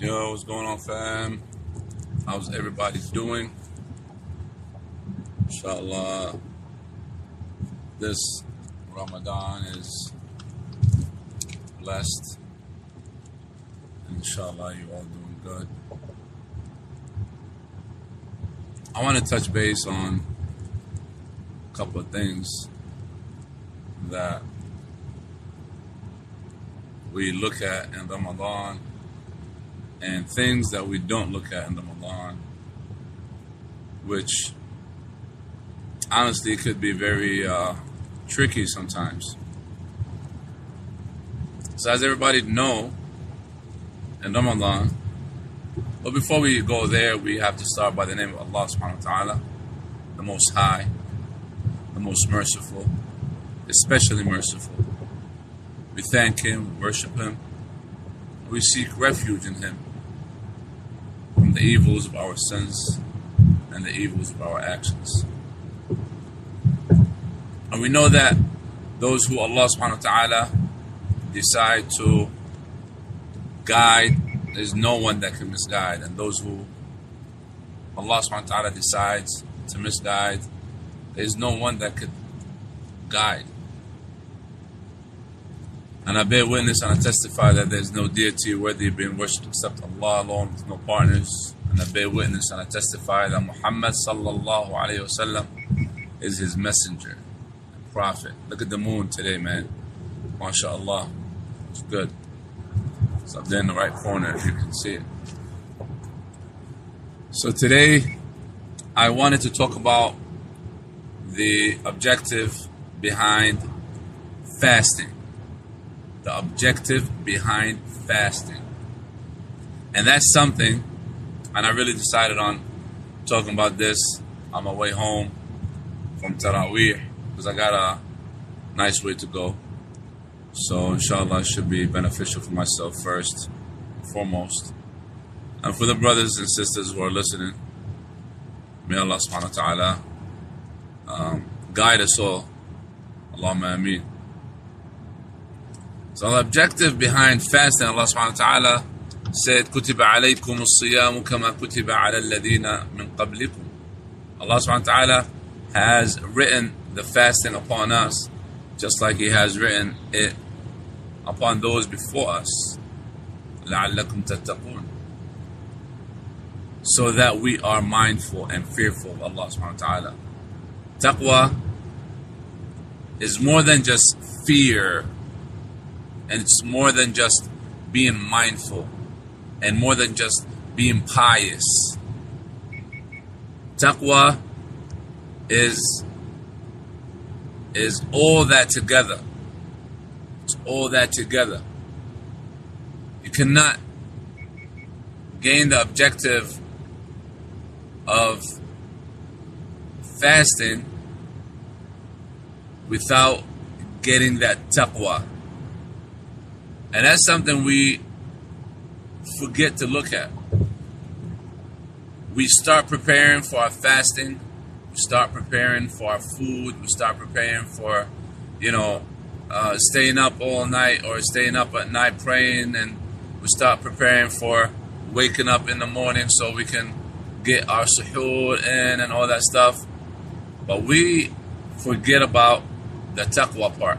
Yo, what's going on, fam? How's everybody doing? Inshallah, this Ramadan is blessed. Inshallah, you all doing good. I want to touch base on a couple of things that we look at in Ramadan and things that we don't look at in Ramadan, which honestly could be very uh, tricky sometimes. So, as everybody know, in Ramadan, but before we go there, we have to start by the name of Allah subhanahu wa ta'ala, the Most High, the Most Merciful, especially merciful. We thank Him, worship Him, we seek refuge in Him the evils of our sins and the evils of our actions. And we know that those who Allah subhanahu wa ta'ala decide to guide, there's no one that can misguide. And those who Allah subhanahu wa ta'ala decides to misguide, there's no one that could guide. And I bear witness and I testify that there's no deity worthy of being worshipped except Allah alone with no partners. And I bear witness and I testify that Muhammad sallallahu alayhi wasallam is his messenger and prophet. Look at the moon today, man. MashaAllah. It's good. It's up there in the right corner if you can see it. So today I wanted to talk about the objective behind fasting the objective behind fasting. And that's something, and I really decided on talking about this on my way home from Taraweeh because I got a nice way to go. So, inshallah, it should be beneficial for myself first, foremost. And for the brothers and sisters who are listening, may Allah subhanahu wa ta'ala um, guide us all. Allahumma ameen. So the objective behind fasting, Allah subhanahu wa ta'ala said, كُتِبَ عَلَيْكُمُ الصِّيَامُ كَمَا كُتِبَ عَلَى الَّذِينَ مِنْ قَبْلِكُمْ Allah subhanahu wa ta'ala has written the fasting upon us, just like He has written it upon those before us. لَعَلَّكُمْ تَتَّقُونَ So that we are mindful and fearful of Allah subhanahu wa ta'ala. Taqwa is more than just fear and it's more than just being mindful and more than just being pious. Taqwa is is all that together. It's all that together. You cannot gain the objective of fasting without getting that taqwa. And that's something we forget to look at. We start preparing for our fasting, we start preparing for our food, we start preparing for, you know, uh, staying up all night or staying up at night praying, and we start preparing for waking up in the morning so we can get our suhoor in and all that stuff. But we forget about the taqwa part.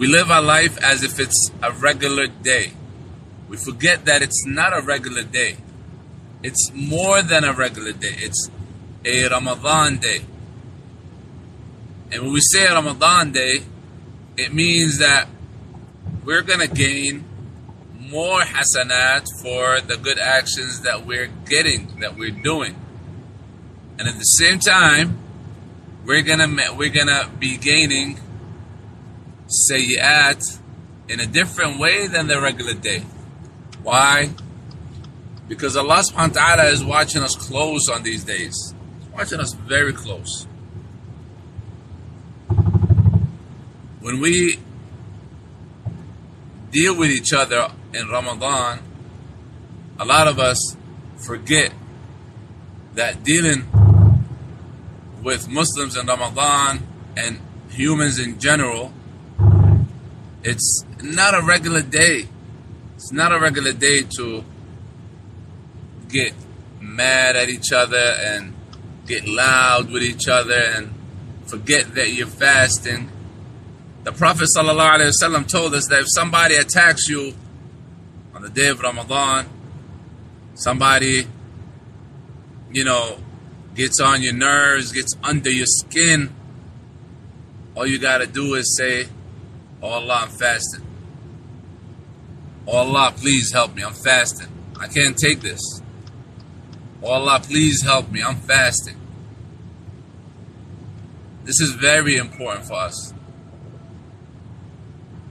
We live our life as if it's a regular day. We forget that it's not a regular day. It's more than a regular day. It's a Ramadan day. And when we say Ramadan day, it means that we're going to gain more hasanat for the good actions that we're getting, that we're doing. And at the same time, we're gonna we're gonna be gaining sayyat in a different way than the regular day. Why? Because Allah subhanahu wa ta'ala is watching us close on these days. He's watching us very close. When we deal with each other in Ramadan, a lot of us forget that dealing with Muslims in Ramadan and humans in general, it's not a regular day. It's not a regular day to get mad at each other and get loud with each other and forget that you're fasting. The Prophet ﷺ told us that if somebody attacks you on the day of Ramadan, somebody, you know, gets on your nerves, gets under your skin, all you got to do is say, Oh Allah, I'm fasting. Oh Allah, please help me. I'm fasting. I can't take this. Oh Allah, please help me. I'm fasting. This is very important for us.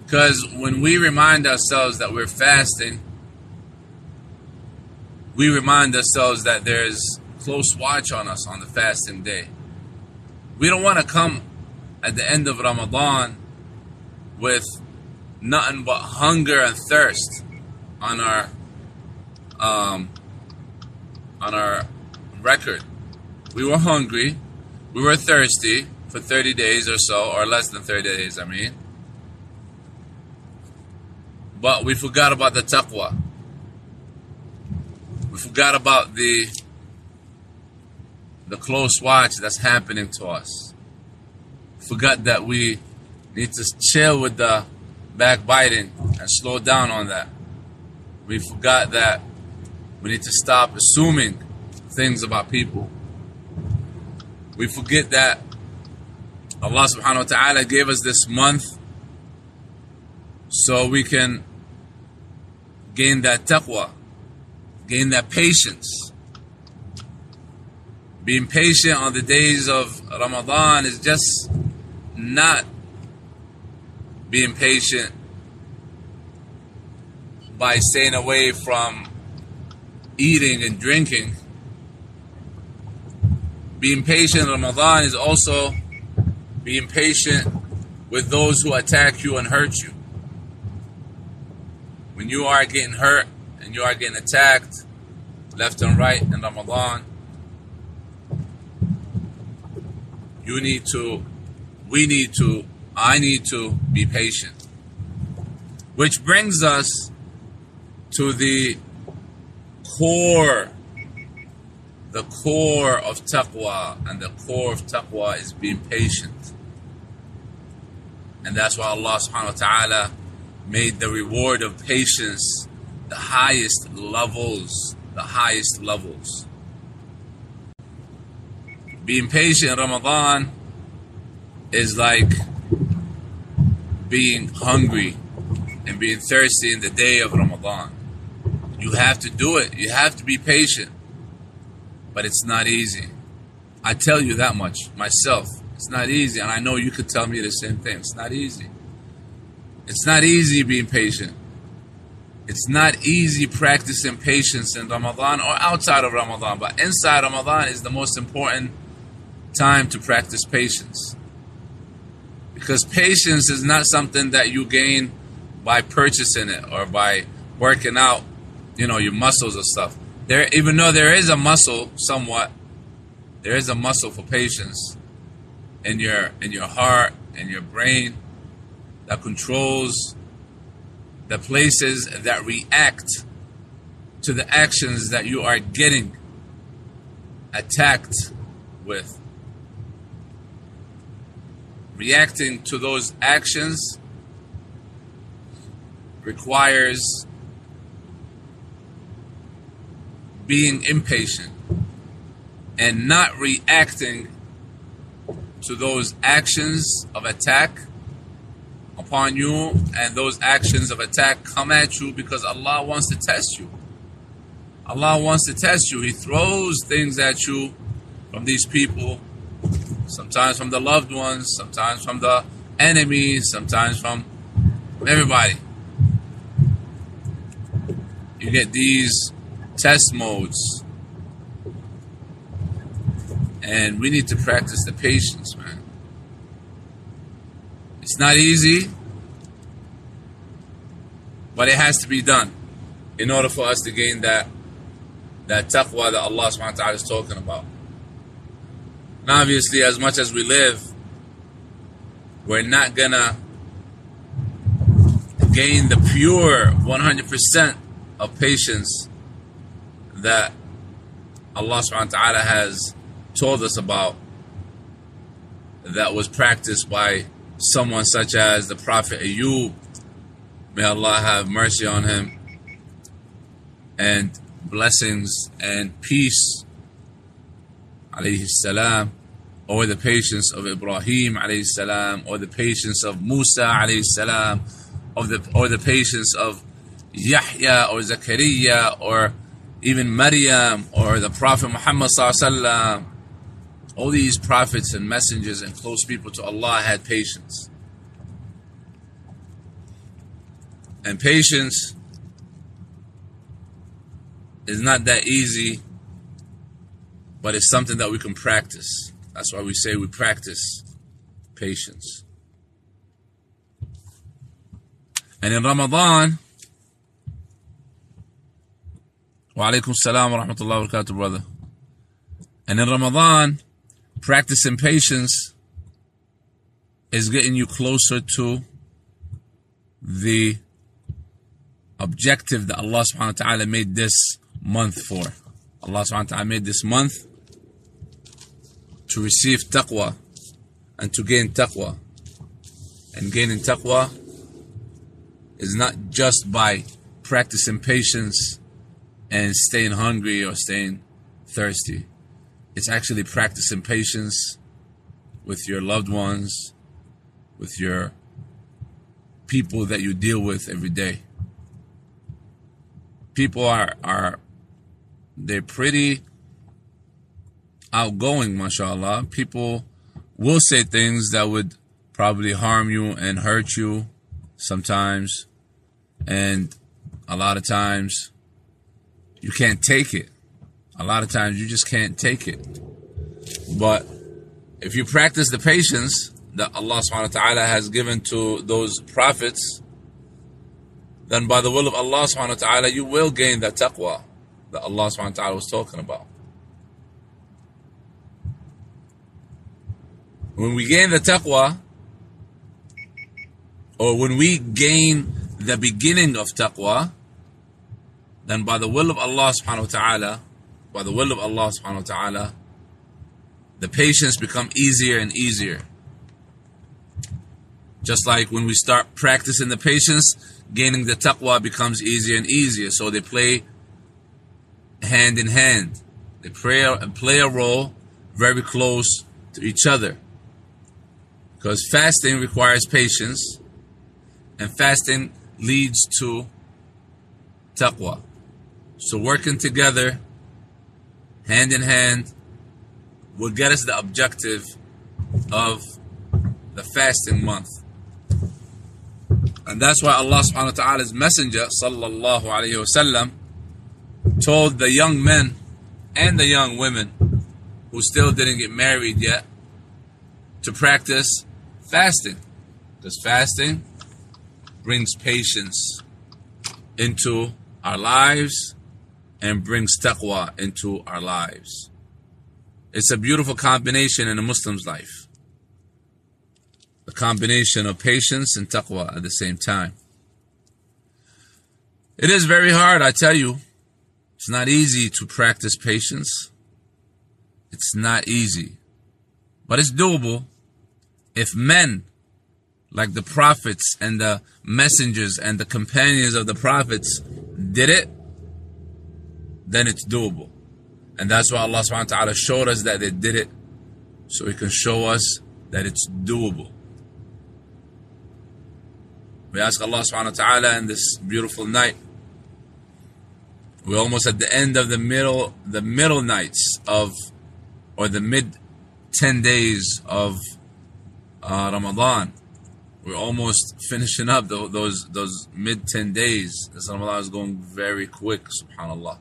Because when we remind ourselves that we're fasting, we remind ourselves that there's close watch on us on the fasting day. We don't want to come at the end of Ramadan with nothing but hunger and thirst on our um, on our record. We were hungry, we were thirsty for 30 days or so, or less than 30 days, I mean. But we forgot about the taqwa. We forgot about the the close watch that's happening to us. Forgot that we need to chill with the backbiting and slow down on that. We forgot that we need to stop assuming things about people. We forget that Allah subhanahu wa ta'ala gave us this month so we can gain that taqwa, gain that patience. Being patient on the days of Ramadan is just not being patient by staying away from eating and drinking. Being patient in Ramadan is also being patient with those who attack you and hurt you. When you are getting hurt and you are getting attacked left and right in Ramadan, you need to, we need to, I need to be patient. Which brings us to the core, the core of taqwa, and the core of taqwa is being patient. And that's why Allah subhanahu wa ta'ala made the reward of patience the highest levels, the highest levels. Being patient in Ramadan is like being hungry and being thirsty in the day of Ramadan. You have to do it. You have to be patient. But it's not easy. I tell you that much myself. It's not easy. And I know you could tell me the same thing. It's not easy. It's not easy being patient. It's not easy practicing patience in Ramadan or outside of Ramadan. But inside Ramadan is the most important time to practice patience. Because patience is not something that you gain by purchasing it or by working out, you know, your muscles or stuff. There, even though there is a muscle, somewhat, there is a muscle for patience in your in your heart and your brain that controls the places that react to the actions that you are getting attacked with. Reacting to those actions requires being impatient and not reacting to those actions of attack upon you and those actions of attack come at you because Allah wants to test you. Allah wants to test you. He throws things at you from these people, sometimes from the loved ones, sometimes from the enemies, sometimes from everybody. You get these test modes. And we need to practice the patience, man. It's not easy, but it has to be done in order for us to gain that that taqwa that Allah subhanahu wa ta'ala is talking about. And obviously, as much as we live, we're not gonna gain the pure 100% of patience that Allah subhanahu wa ta'ala has told us about that was practiced by someone such as the Prophet Ayub. May Allah have mercy on him and blessings and peace alayhi salam or the patience of Ibrahim alayhi salam or the patience of Musa alayhi salam or the or the patience of Yahya or Zakaria or even Maryam or the Prophet Muhammad sallallahu all these prophets and messengers and close people to Allah had patience. And patience is not that easy, but it's something that we can practice. That's why we say we practice patience. And in Ramadan, wa alaikum salam wa rahmatullahi wa barakatuh, brother. And in Ramadan, practicing patience is getting you closer to the objective that Allah subhanahu wa ta'ala made this month for. Allah subhanahu wa ta'ala made this month to receive taqwa and to gain taqwa. And gaining taqwa is not just by practicing patience and staying hungry or staying thirsty. It's actually practicing patience with your loved ones, with your people that you deal with every day. People are are they're pretty outgoing, mashallah. People will say things that would probably harm you and hurt you sometimes. And a lot of times you can't take it. A lot of times you just can't take it. But if you practice the patience that Allah subhanahu wa ta'ala has given to those prophets, then by the will of Allah subhanahu wa ta'ala, you will gain that taqwa that Allah subhanahu wa ta'ala was talking about. When we gain the taqwa, or when we gain the beginning of taqwa, then by the will of Allah subhanahu wa ta'ala, by the will of Allah subhanahu wa ta'ala, the patience become easier and easier. Just like when we start practicing the patience, gaining the taqwa becomes easier and easier. So they play hand in hand. They play a, play a role very close to each other. Because fasting requires patience, and fasting leads to taqwa. So working together, hand in hand, will get us the objective of the fasting month. And that's why Allah subhanahu wa ta'ala's messenger sallallahu alayhi wasallam told the young men and the young women who still didn't get married yet to practice fasting. Because fasting brings patience into our lives and brings taqwa into our lives. It's a beautiful combination in a Muslim's life. A combination of patience and taqwa at the same time. It is very hard, I tell you. It's not easy to practice patience. It's not easy. But it's doable if men like the prophets and the messengers and the companions of the prophets did it, then it's doable. And that's why Allah subhanahu wa ta'ala showed us that they did it so He can show us that it's doable. We ask Allah subhanahu wa ta'ala in this beautiful night. We're almost at the end of the middle the middle nights of or the mid ten days of uh, Ramadan. We're almost finishing up the, those those mid ten days. This Ramadan is going very quick, subhanAllah.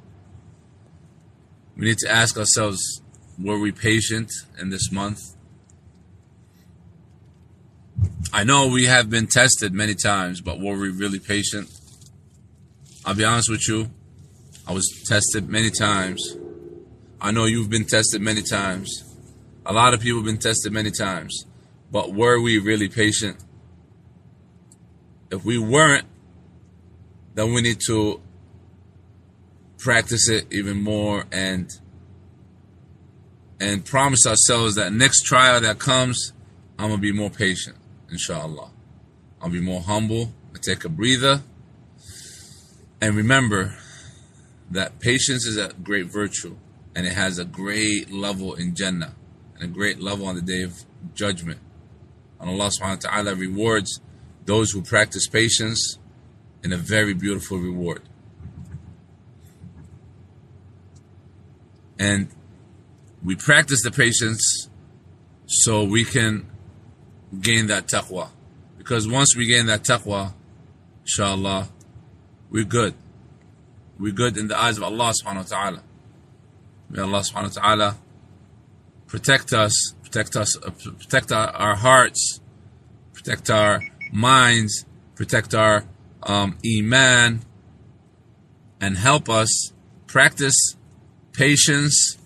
We need to ask ourselves, were we patient in this month? I know we have been tested many times, but were we really patient? I'll be honest with you. I was tested many times. I know you've been tested many times. A lot of people have been tested many times. But were we really patient? If we weren't, then we need to practice it even more and and promise ourselves that next trial that comes, I'm gonna be more patient, inshallah. I'll be more humble. I take a breather. And remember that patience is a great virtue and it has a great level in Jannah and a great level on the day of judgment. And Allah subhanahu wa ta'ala rewards those who practice patience in a very beautiful reward. And we practice the patience so we can gain that taqwa. Because once we gain that taqwa, inshallah, we're good. We're good in the eyes of Allah subhanahu wa ta'ala. May Allah subhanahu wa ta'ala protect us, protect us, uh, protect our, our, hearts, protect our minds, protect our um, iman, and help us practice patience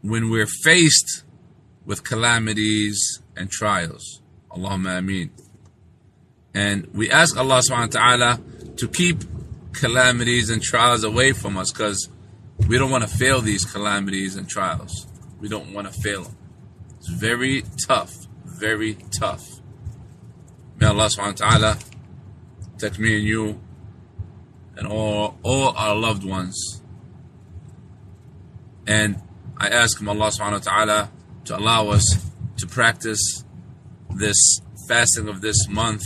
when we're faced with calamities and trials. Allahumma ameen. And we ask Allah subhanahu wa ta'ala to keep calamities and trials away from us because we don't want to fail these calamities and trials. We don't want to fail them. It's very tough, very tough. May Allah subhanahu wa ta'ala protect me and you and all, all our loved ones. And I ask Him, Allah subhanahu wa ta'ala, to allow us to practice this fasting of this month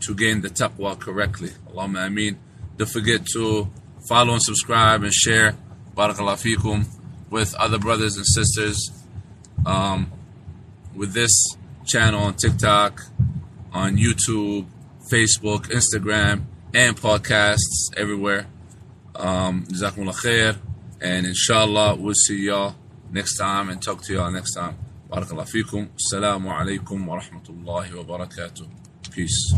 to gain the taqwa correctly. Allahumma ameen. Don't forget to follow and subscribe and share. Barakallah fikum with other brothers and sisters. Um, with this channel on TikTok, on YouTube, Facebook, Instagram, and podcasts everywhere. Um, Jazakumullah khair. And inshallah, we'll see y'all next time and talk to y'all next time. Barakallah fikum. Assalamu alaikum wa rahmatullahi wa barakatuh. Peace.